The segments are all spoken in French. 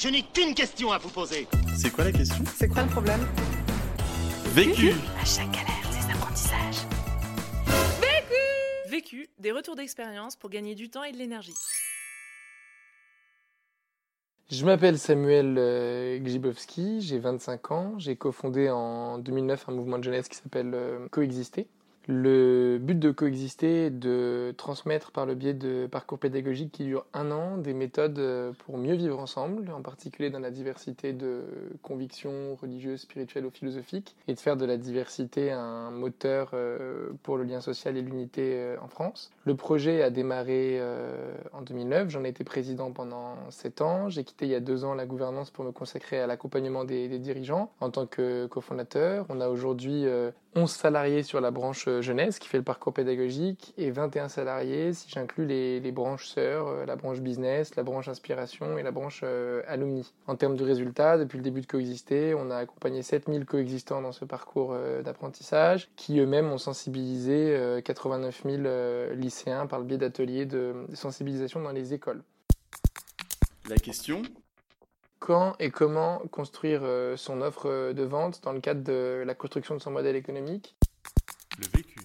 Je n'ai qu'une question à vous poser. C'est quoi la question? C'est quoi le problème? Vécu À chaque galère, ses apprentissages. Vécu, des retours d'expérience pour gagner du temps et de l'énergie. Je m'appelle Samuel euh, Grzybowski, j'ai 25 ans, j'ai cofondé en 2009 un mouvement de jeunesse qui s'appelle euh, Coexister. Le but de coexister est de transmettre par le biais de parcours pédagogiques qui durent un an des méthodes euh, pour mieux vivre ensemble, en particulier dans la diversité de convictions religieuses, spirituelles ou philosophiques, et de faire de la diversité un moteur euh, pour le lien social et l'unité euh, en France. Le projet a démarré en 2009, j'en ai été président pendant sept ans, j'ai quitté il y a deux ans la gouvernance pour me consacrer à l'accompagnement des, des, dirigeants en tant que cofondateur. On a aujourd'hui 11 salariés sur la branche jeunesse qui fait le parcours pédagogique et 21 salariés si j'inclus les, branches sœurs, euh, la branche business, la branche inspiration et la branche euh, alumni. En termes de résultats, depuis le début de Coexister, on a accompagné 7000 coexistants dans ce parcours euh, d'apprentissage qui eux-mêmes ont sensibilisé 89 000 lycéens par le biais d'ateliers de sensibilisation dans les écoles. La question quand et comment construire son offre de vente dans le cadre de la construction de son modèle économique. Le vécu.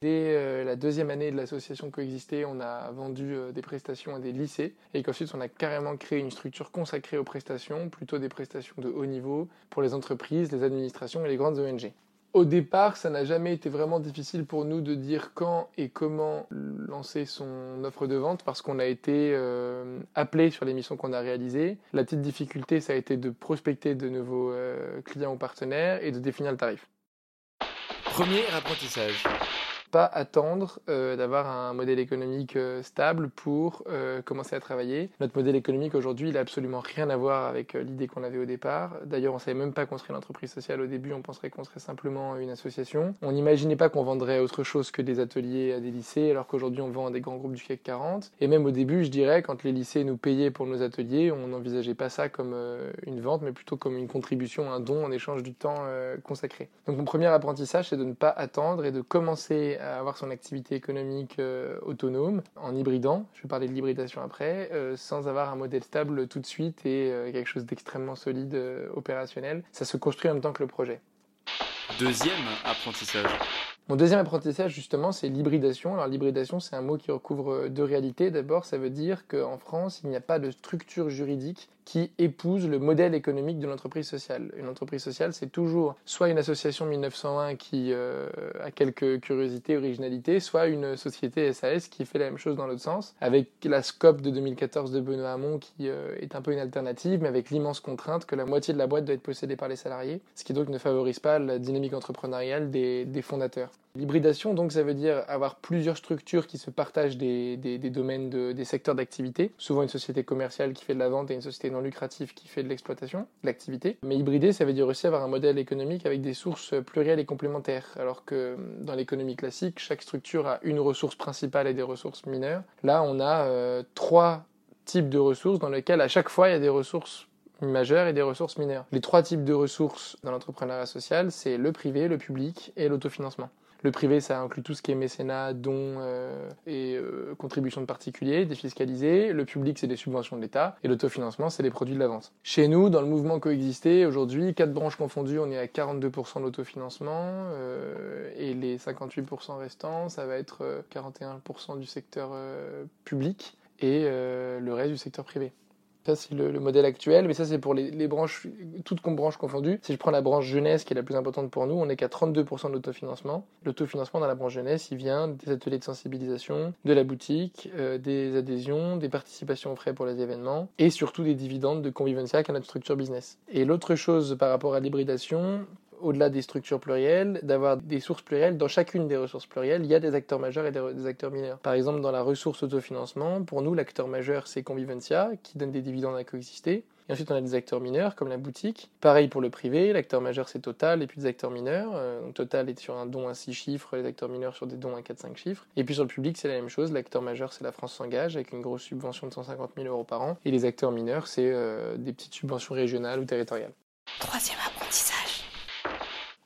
Dès la deuxième année de l'association Coexister, on a vendu des prestations à des lycées et qu'ensuite on a carrément créé une structure consacrée aux prestations, plutôt des prestations de haut niveau pour les entreprises, les administrations et les grandes ONG. Au départ, ça n'a jamais été vraiment difficile pour nous de dire quand et comment lancer son offre de vente parce qu'on a été euh, appelé sur les missions qu'on a réalisées. La petite difficulté, ça a été de prospecter de nouveaux euh, clients ou partenaires et de définir le tarif. Premier apprentissage pas attendre euh, d'avoir un modèle économique euh, stable pour euh, commencer à travailler. Notre modèle économique aujourd'hui, il n'a absolument rien à voir avec l'idée qu'on avait au départ. D'ailleurs, on savait même pas serait une entreprise sociale au début, on penserait qu'on serait simplement une association. On n'imaginait pas qu'on vendrait autre chose que des ateliers à des lycées, alors qu'aujourd'hui on vend à des grands groupes du CAC 40. Et même au début, je dirais, quand les lycées nous payaient pour nos ateliers, on n'envisageait pas ça comme une vente, mais plutôt comme une contribution, un don en échange du temps consacré. Donc mon premier apprentissage, c'est de ne pas attendre et de commencer à avoir son activité économique euh, autonome en hybridant, je vais parler de l'hybridation après, euh, sans avoir un modèle stable tout de suite et euh, quelque chose d'extrêmement solide opérationnel. Ça se construit en même temps que le projet. Deuxième apprentissage. Mon deuxième apprentissage, justement, c'est l'hybridation. Alors, l'hybridation, c'est un mot qui recouvre deux réalités. D'abord, ça veut dire qu'en France, il n'y a pas de structure juridique qui épouse le modèle économique de l'entreprise sociale. Une entreprise sociale, c'est toujours soit une association 1901 qui euh, a quelques curiosités, originalités, soit une société SAS qui fait la même chose dans l'autre sens, avec la SCOP de 2014 de Benoît Hamon qui euh, est un peu une alternative, mais avec l'immense contrainte que la moitié de la boîte doit être possédée par les salariés, ce qui donc ne favorise pas la dynamique entrepreneuriale des fondateurs. L'hybridation, donc, ça veut dire avoir plusieurs structures qui se partagent des, domaines, de, des secteurs d'activité. Souvent une société commerciale qui fait de la vente et une société non lucrative qui fait de l'exploitation, de l'activité. Mais hybrider, ça veut dire aussi avoir un modèle économique avec des sources plurielles et complémentaires. Alors que dans l'économie classique, chaque structure a une ressource principale et des ressources mineures. Là, on a euh, trois types de ressources dans lesquelles à chaque fois il y a des ressources majeures et des ressources mineures. Les trois types de ressources dans l'entrepreneuriat social, c'est le privé, le public et l'autofinancement. Le privé, ça inclut tout ce qui est mécénat, dons euh, et euh, contributions de particuliers, défiscalisées. Le public, c'est des subventions de l'État. Et l'autofinancement, c'est les produits de la vente. Chez nous, dans le mouvement coexister, aujourd'hui, quatre branches confondues, on est à 42% d'autofinancement. Euh, et les 58% restants, ça va être 41% du secteur public et le reste du secteur privé. Ça, c'est le, le, modèle actuel, mais ça, c'est pour les, branches, toutes branches confondues. Si je prends la branche jeunesse, qui est la plus importante pour nous, on n'est qu'à 32% d'autofinancement. L'autofinancement dans la branche jeunesse, il vient des ateliers de sensibilisation, de la boutique, euh, des adhésions, des participations aux frais pour les événements, et surtout des dividendes de Convivencia, qui est notre structure business. Et l'autre chose par rapport à l'hybridation, au-delà des structures plurielles, d'avoir des sources plurielles. Dans chacune des ressources plurielles, il y a des acteurs majeurs et des, acteurs mineurs. Par exemple, dans la ressource autofinancement, pour nous, l'acteur majeur, c'est Convivencia, qui donne des dividendes à coexister. Et ensuite, on a des acteurs mineurs, comme la boutique. Pareil pour le privé, l'acteur majeur, c'est Total, et puis des acteurs mineurs. Euh, Total est sur un don à 6 chiffres, les acteurs mineurs sur des dons à 4-5 chiffres. Et puis sur le public, c'est la même chose. L'acteur majeur, c'est la France s'engage, avec une grosse subvention de 150 000 euros par an. Et les acteurs mineurs, c'est euh, des petites subventions régionales ou territoriales. Troisième apprentissage.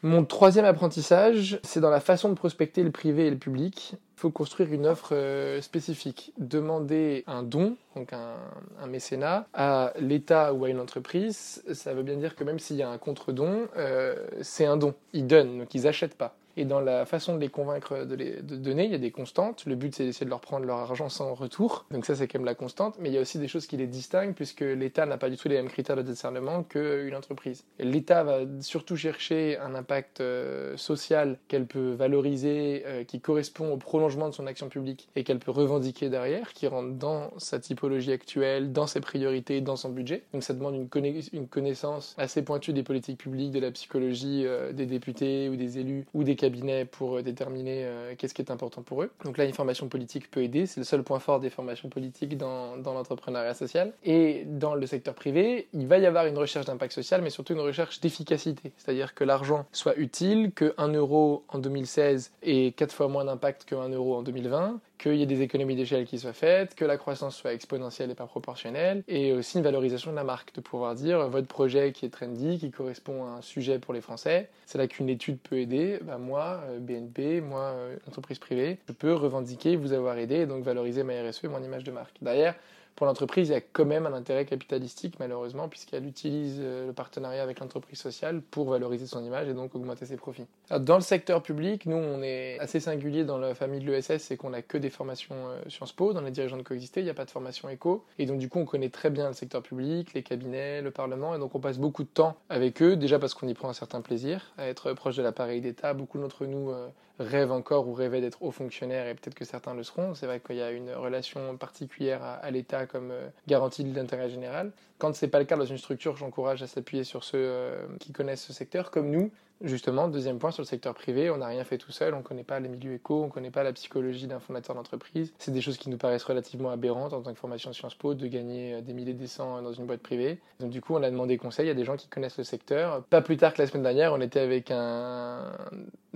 Mon troisième apprentissage, c'est dans la façon de prospecter le privé et le public. Il faut construire une offre euh, spécifique. Demander un don, donc un, mécénat, à l'État ou à une entreprise, ça veut bien dire que même s'il y a un contre-don, euh, c'est un don. Ils donnent, donc ils n'achètent pas. Et dans la façon de les convaincre de, les, de donner, il y a des constantes. Le but, c'est d'essayer de leur prendre leur argent sans retour. Donc ça, c'est quand même la constante. Mais il y a aussi des choses qui les distinguent, puisque l'État n'a pas du tout les mêmes critères de discernement qu'une entreprise. L'État va surtout chercher un impact euh, social qu'elle peut valoriser, euh, qui correspond au prolongement de son action publique et qu'elle peut revendiquer derrière, qui rentre dans sa typologie actuelle, dans ses priorités, dans son budget. Donc ça demande une, conna une connaissance assez pointue des politiques publiques, de la psychologie euh, des députés ou des élus ou des cabinet pour euh, déterminer euh, qu'est-ce qui est important pour eux. Donc là, une formation politique peut aider. C'est le seul point fort des formations politiques dans, l'entrepreneuriat social. Et dans le secteur privé, il va y avoir une recherche d'impact social, mais surtout une recherche d'efficacité. C'est-à-dire que l'argent soit utile, que 1 euro en 2016 ait 4 fois moins d'impact que 1 euro en 2020, qu'il y ait des économies d'échelle qui soient faites, que la croissance soit exponentielle et pas proportionnelle, et aussi une valorisation de la marque, de pouvoir dire votre projet qui est trendy, qui correspond à un sujet pour les Français, c'est là qu'une étude peut aider. Bah, moi, BNP, euh, moi, euh, entreprise privée, je peux revendiquer vous avoir aidé et donc valoriser ma RSE et mon image de marque. Derrière, pour l'entreprise, il y a quand même un intérêt capitalistique, malheureusement, puisqu'elle utilise euh, le partenariat avec l'entreprise sociale pour valoriser son image et donc augmenter ses profits. dans le secteur public, nous, on est assez singulier dans la famille de l'ESS, c'est qu'on n'a que des formations euh, Sciences Po, dans les dirigeants de coexister, il n'y a pas de formation éco. Et donc, du coup, on connaît très bien le secteur public, les cabinets, le Parlement, et donc on passe beaucoup de temps avec eux, déjà parce qu'on y prend un certain plaisir à être proche de l'appareil d'État. Beaucoup d'entre nous euh, rêvent encore ou rêvaient d'être hauts fonctionnaires, et peut-être que certains le seront. C'est vrai qu'il y a une relation particulière à, à l'État comme euh, garantie de l'intérêt général. Quand ce n'est pas le cas dans une structure, j'encourage à s'appuyer sur ceux euh, qui connaissent ce secteur, comme nous. Justement, deuxième point sur le secteur privé, on n'a rien fait tout seul, on ne connaît pas les milieux éco, on ne connaît pas la psychologie d'un fondateur d'entreprise. C'est des choses qui nous paraissent relativement aberrantes en tant que formation Sciences Po de gagner euh, des milliers des cents dans une boîte privée. Du coup, on a demandé conseil à des gens qui connaissent le secteur. Pas plus tard que la semaine dernière, on était avec un,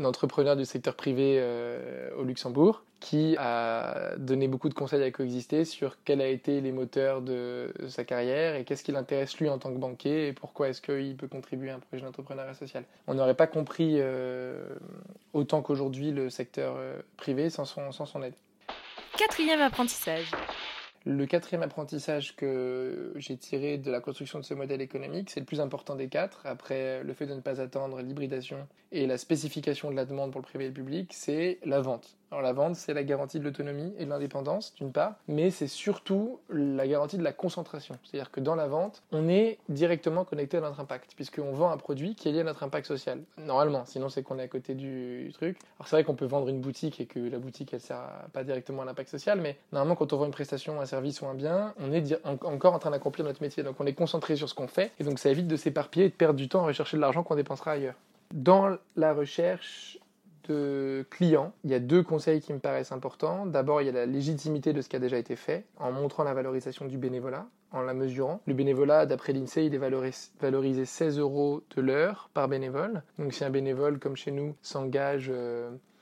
entrepreneur du secteur privé au Luxembourg qui a donné beaucoup de conseils à coexister sur quels a été les moteurs de sa carrière et qu'est-ce qui l'intéresse lui en tant que banquier et pourquoi est-ce qu'il peut contribuer à un projet d'entrepreneuriat social. On n'aurait pas compris euh, autant qu'aujourd'hui le secteur euh, privé sans son, sans son aide. Quatrième apprentissage. Le quatrième apprentissage que j'ai tiré de la construction de ce modèle économique, c'est le plus important des quatre, après le fait de ne pas attendre l'hybridation et la spécification de la demande pour le privé et le public, c'est la vente. Alors la vente, c'est la garantie de l'autonomie et de l'indépendance, d'une part, mais c'est surtout la garantie de la concentration. C'est-à-dire que dans la vente, on est directement connecté à notre impact, puisqu'on vend un produit qui est lié à notre impact social. Normalement, sinon c'est qu'on est à côté du truc. Alors c'est vrai qu'on peut vendre une boutique et que la boutique, elle sert pas directement à l'impact social, mais normalement quand on vend une prestation, un service ou un bien, on est encore en train d'accomplir notre métier. Donc on est concentré sur ce qu'on fait, et donc ça évite de s'éparpiller et de perdre du temps à rechercher de l'argent qu'on dépensera ailleurs. Dans la recherche de il y a deux conseils qui me paraissent importants. D'abord, il y a la légitimité de ce qui a déjà été fait, en montrant la valorisation du bénévolat, en la mesurant. Le bénévolat, d'après l'INSEE, il est valorisé 16 euros de l'heure par bénévole. Donc si un bénévole, comme chez nous, s'engage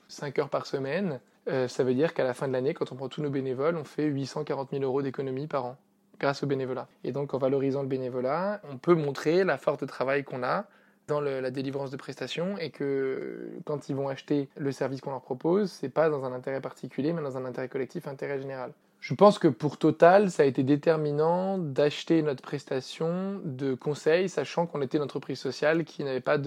5 euh, heures par semaine, euh, ça veut dire qu'à la fin de l'année, quand on prend tous nos bénévoles, on fait 840 000 euros d'économie par an grâce au bénévolat. Et donc en valorisant le bénévolat, on peut montrer la force de travail qu'on a, dans la délivrance de prestations et que quand ils vont acheter le service qu'on leur propose, c'est pas dans un intérêt particulier, mais dans un intérêt collectif, intérêt général. Je pense que pour Total, ça a été déterminant d'acheter notre prestation de conseil, sachant qu'on était une entreprise sociale qui n'avait pas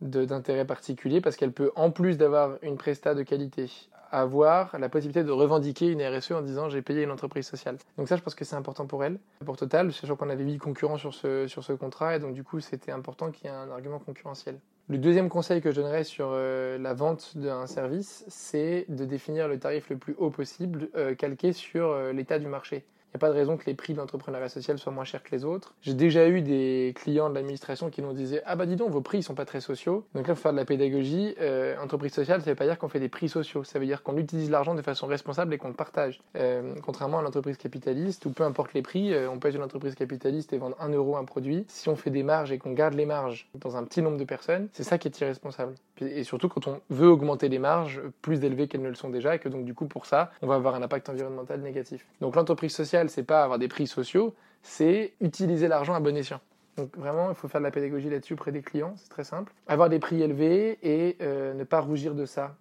d'intérêt particulier, parce qu'elle peut, en plus d'avoir une presta de qualité, avoir la possibilité de revendiquer une RSE en disant j'ai payé une entreprise sociale. Donc ça, je pense que c'est important pour elle, pour Total, sachant qu'on avait 8 concurrents sur ce, sur ce contrat, et donc du coup, c'était important qu'il y ait un argument concurrentiel. Le deuxième conseil que je donnerais sur euh, la vente d'un service, c'est de définir le tarif le plus haut possible, euh, calqué sur euh, l'état du marché. Il n'y a pas de raison que les prix de l'entrepreneuriat social soient moins chers que les autres. J'ai déjà eu des clients de l'administration qui nous disaient Ah bah dis donc, vos prix ne sont pas très sociaux. Donc là, il faut faire de la pédagogie. Euh, entreprise sociale, ça veut pas dire qu'on fait des prix sociaux. Ça veut dire qu'on utilise l'argent de façon responsable et qu'on le partage. Euh, contrairement à l'entreprise capitaliste, où peu importe les prix, euh, on peut une entreprise capitaliste et vendre 1 euro un produit. Si on fait des marges et qu'on garde les marges dans un petit nombre de personnes, c'est ça qui est irresponsable. Et surtout quand on veut augmenter les marges plus élevées qu'elles ne le sont déjà, et que donc du coup pour ça, on va avoir un impact environnemental négatif. Donc l'entreprise sociale, c'est pas avoir des prix sociaux, c'est utiliser l'argent à bon escient. Donc vraiment, il faut faire de la pédagogie là-dessus auprès des clients, c'est très simple. Avoir des prix élevés et euh, ne pas rougir de ça.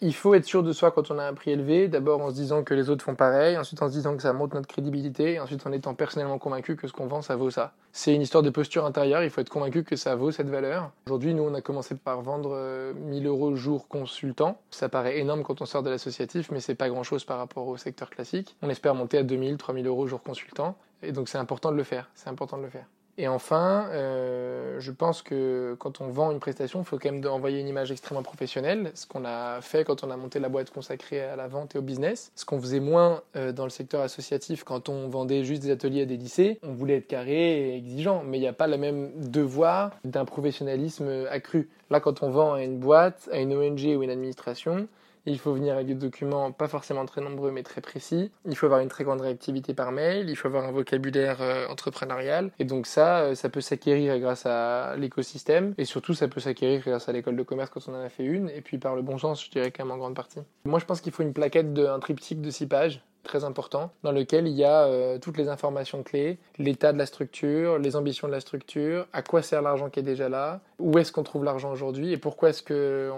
Il faut être sûr de soi quand on a un prix élevé, d'abord en se disant que les autres font pareil, ensuite en se disant que ça montre notre crédibilité, et ensuite en étant personnellement convaincu que ce qu'on vend, ça vaut ça. C'est une histoire de posture intérieure, il faut être convaincu que ça vaut cette valeur. Aujourd'hui, nous, on a commencé par vendre euh, 1000 euros jour consultant. Ça paraît énorme quand on sort de l'associatif, mais c'est pas grand-chose par rapport au secteur classique. On espère monter à 2000, 3000 euros jour consultant, et donc c'est important de le faire, c'est important de le faire. Et enfin, euh, je pense que quand on vend une prestation, il faut quand même envoyer une image extrêmement professionnelle, ce qu'on a fait quand on a monté la boîte consacrée à la vente et au business, ce qu'on faisait moins euh, dans le secteur associatif quand on vendait juste des ateliers à des lycées. On voulait être carré et exigeant, mais il n'y a pas le même devoir d'un professionnalisme accru. Là, quand on vend à une boîte, à une ONG ou une administration, il faut venir avec des documents pas forcément très nombreux mais très précis. Il faut avoir une très grande réactivité par mail. Il faut avoir un vocabulaire euh, entrepreneurial. Et donc ça, euh, ça peut s'acquérir grâce à l'écosystème. Et surtout, ça peut s'acquérir grâce à l'école de commerce quand on en a fait une. Et puis par le bon sens, je dirais quand même en grande partie. Moi, je pense qu'il faut une plaquette d'un triptyque de 6 pages très important, dans lequel il y a euh, toutes les informations clés, l'état de la structure, les ambitions de la structure, à quoi sert l'argent qui est déjà là, où est-ce qu'on trouve l'argent aujourd'hui et pourquoi est-ce que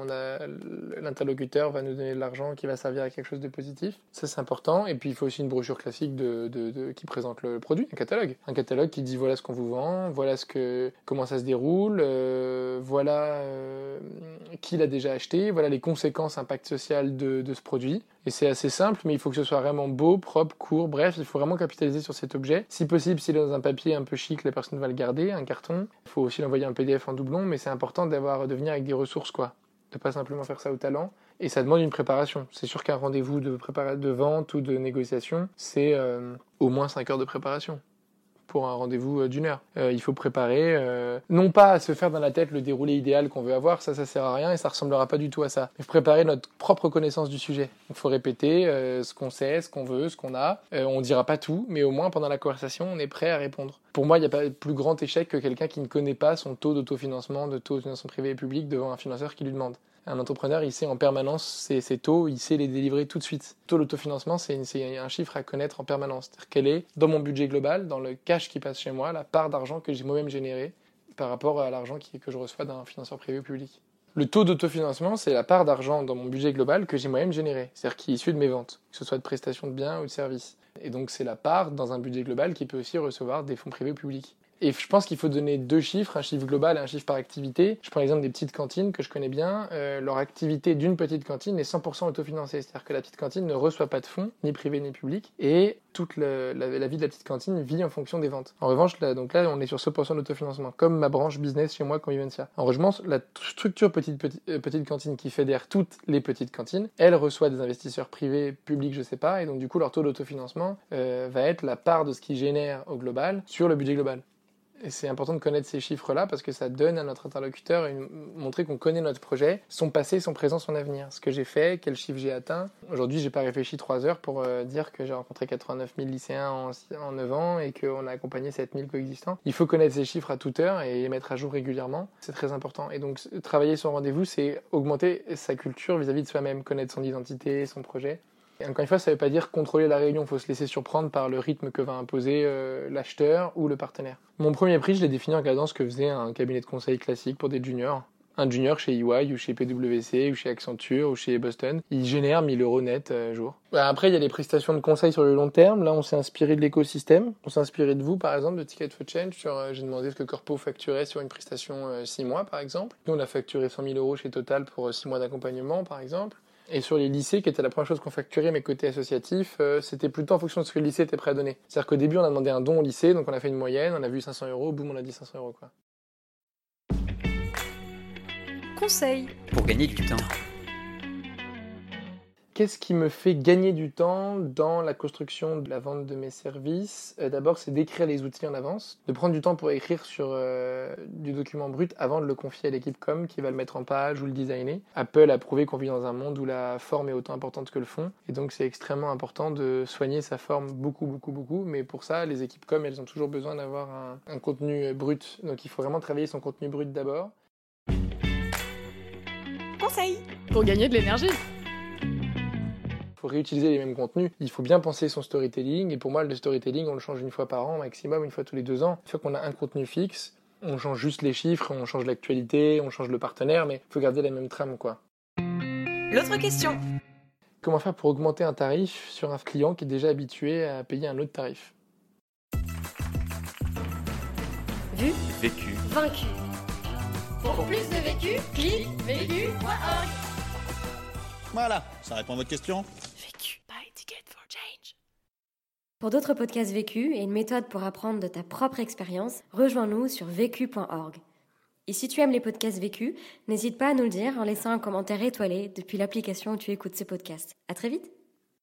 l'interlocuteur va nous donner de l'argent qui va servir à quelque chose de positif. Ça c'est important. Et puis il faut aussi une brochure classique de, de, qui présente le produit, un catalogue, un catalogue qui dit voilà ce qu'on vous vend, voilà ce que comment ça se déroule, euh, voilà euh, qui l'a déjà acheté, voilà les conséquences, impact social de ce produit. Et c'est assez simple, mais il faut que ce soit vraiment beau, propre, court, bref, il faut vraiment capitaliser sur cet objet. Si possible, s'il est dans un papier un peu chic, la personne va le garder, un carton. Il faut aussi l'envoyer un PDF en doublon, mais c'est important d'avoir de venir avec des ressources, quoi. De pas simplement faire ça au talent. Et ça demande une préparation. C'est sûr qu'un rendez-vous de, de vente ou de négociation, c'est euh, au moins 5 heures de préparation pour un rendez-vous d'une heure. Euh, il faut préparer, euh, non pas à se faire dans la tête le déroulé idéal qu'on veut avoir, ça, ça sert à rien et ça ressemblera pas du tout à ça. Mais préparer notre propre connaissance du sujet. Il faut répéter euh, ce qu'on sait, ce qu'on veut, ce qu'on a. Euh, on dira pas tout, mais au moins pendant la conversation, on est prêt à répondre. Pour moi, il n'y a pas de plus grand échec que quelqu'un qui ne connaît pas son taux d'autofinancement, de taux de financement privé et public devant un financeur qui lui demande. Un entrepreneur, il sait en permanence ses, taux, il sait les délivrer tout de suite. Le taux d'autofinancement, c'est un chiffre à connaître en permanence. C'est-à-dire quel est, dans mon budget global, dans le cash qui passe chez moi, la part d'argent que j'ai moi-même généré par rapport à l'argent que je reçois d'un financeur privé ou public. Le taux d'autofinancement, c'est la part d'argent dans mon budget global que j'ai moi-même généré, c'est-à-dire qui est issu de mes ventes, que ce soit de prestations de biens ou de services. Et donc c'est la part dans un budget global qui peut aussi recevoir des fonds privés ou publics. Et je pense qu'il faut donner deux chiffres, un chiffre global et un chiffre par activité. Je prends l'exemple des petites cantines que je connais bien. Euh, leur activité d'une petite cantine est 100% autofinancée. C'est-à-dire que la petite cantine ne reçoit pas de fonds, ni privés ni publics. Et toute la, vie de la petite cantine vit en fonction des ventes. En revanche, là, donc là, on est sur 100% d'autofinancement, comme ma branche business chez moi, Convivencia. En revanche, la structure petite, petite, euh, petite cantine qui fédère toutes les petites cantines, elle reçoit des investisseurs privés, publics, je sais pas, et donc du coup, leur taux d'autofinancement euh, va être la part de ce qu'ils génèrent au global sur le budget global. C'est important de connaître ces chiffres-là parce que ça donne à notre interlocuteur une, montrer qu'on connaît notre projet, son passé, son présent, son avenir. Ce que j'ai fait, quel chiffre j'ai atteint. Aujourd'hui, j'ai pas réfléchi trois heures pour euh, dire que j'ai rencontré 89 000 lycéens en, en 9 ans et qu'on a accompagné 7 000 coexistants. Il faut connaître ces chiffres à toute heure et les mettre à jour régulièrement. C'est très important. Et donc, travailler son rendez-vous, c'est augmenter sa culture vis-à-vis -vis de soi-même, connaître son identité, son projet. Et encore une fois, ça ne veut pas dire contrôler la réunion, il faut se laisser surprendre par le rythme que va imposer euh, l'acheteur ou le partenaire. Mon premier prix, je l'ai défini en regardant ce que faisait un cabinet de conseil classique pour des juniors. Un junior chez EY ou chez PwC ou chez Accenture ou chez Boston, il génère 1000 euros net euh, jour. Après, il y a les prestations de conseil sur le long terme. Là, on s'est inspiré de l'écosystème. On s'est inspiré de vous, par exemple, de Ticket for Change. Euh, j'ai demandé ce que Corpo facturait sur une prestation 6 mois, par exemple. Nous, on a facturé 100 000 euros chez Total pour 6 mois d'accompagnement, par exemple. Et sur les lycées, qui était la première chose qu'on facturait, mes côtés associatifs, euh, c'était plutôt en fonction de ce que le lycée était prêt à donner. C'est-à-dire qu'au début, on a demandé un don au lycée, donc on a fait une moyenne, on a vu 500 euros, boum, on a dit 500 euros. Quoi. Conseil. Pour gagner du temps. Qu'est-ce qui me fait gagner du temps dans la construction de la vente de mes services? Euh, D'abord, c'est d'écrire les outils en avance, de prendre du temps pour écrire sur euh, du document brut avant de le confier à l'équipe com qui va le mettre en page ou le designer. Apple a prouvé qu'on vit dans un monde où la forme est autant importante que le fond, et donc c'est extrêmement important de soigner sa forme beaucoup, beaucoup, beaucoup. Mais pour ça, les équipes com, elles ont toujours besoin d'avoir un, un contenu brut. Donc il faut vraiment travailler son contenu brut d'abord. Conseil Pour gagner de l'énergie faut réutiliser les mêmes contenus. Il faut bien penser son storytelling. Et pour moi, le storytelling, on le change une fois par an, maximum, une fois tous les deux ans. Une fois qu'on a un contenu fixe, On change juste les chiffres, on change l'actualité, on change le partenaire, mais il faut garder la même trame, quoi. L'autre question. Comment faire pour augmenter un tarif sur un client qui est déjà habitué à payer un autre tarif? Vu, Vécu. vaincu. Pour plus de vécu, clique vécu.org. Voilà, ça répond à votre question Vécu. Buy ticket for change. Pour d'autres podcasts vécus et une méthode pour apprendre de ta propre expérience, rejoins-nous sur vécu.org. Et si tu aimes les podcasts vécus, n'hésite pas à nous le dire en laissant un commentaire étoilé depuis l'application où tu écoutes ces podcasts. À très vite!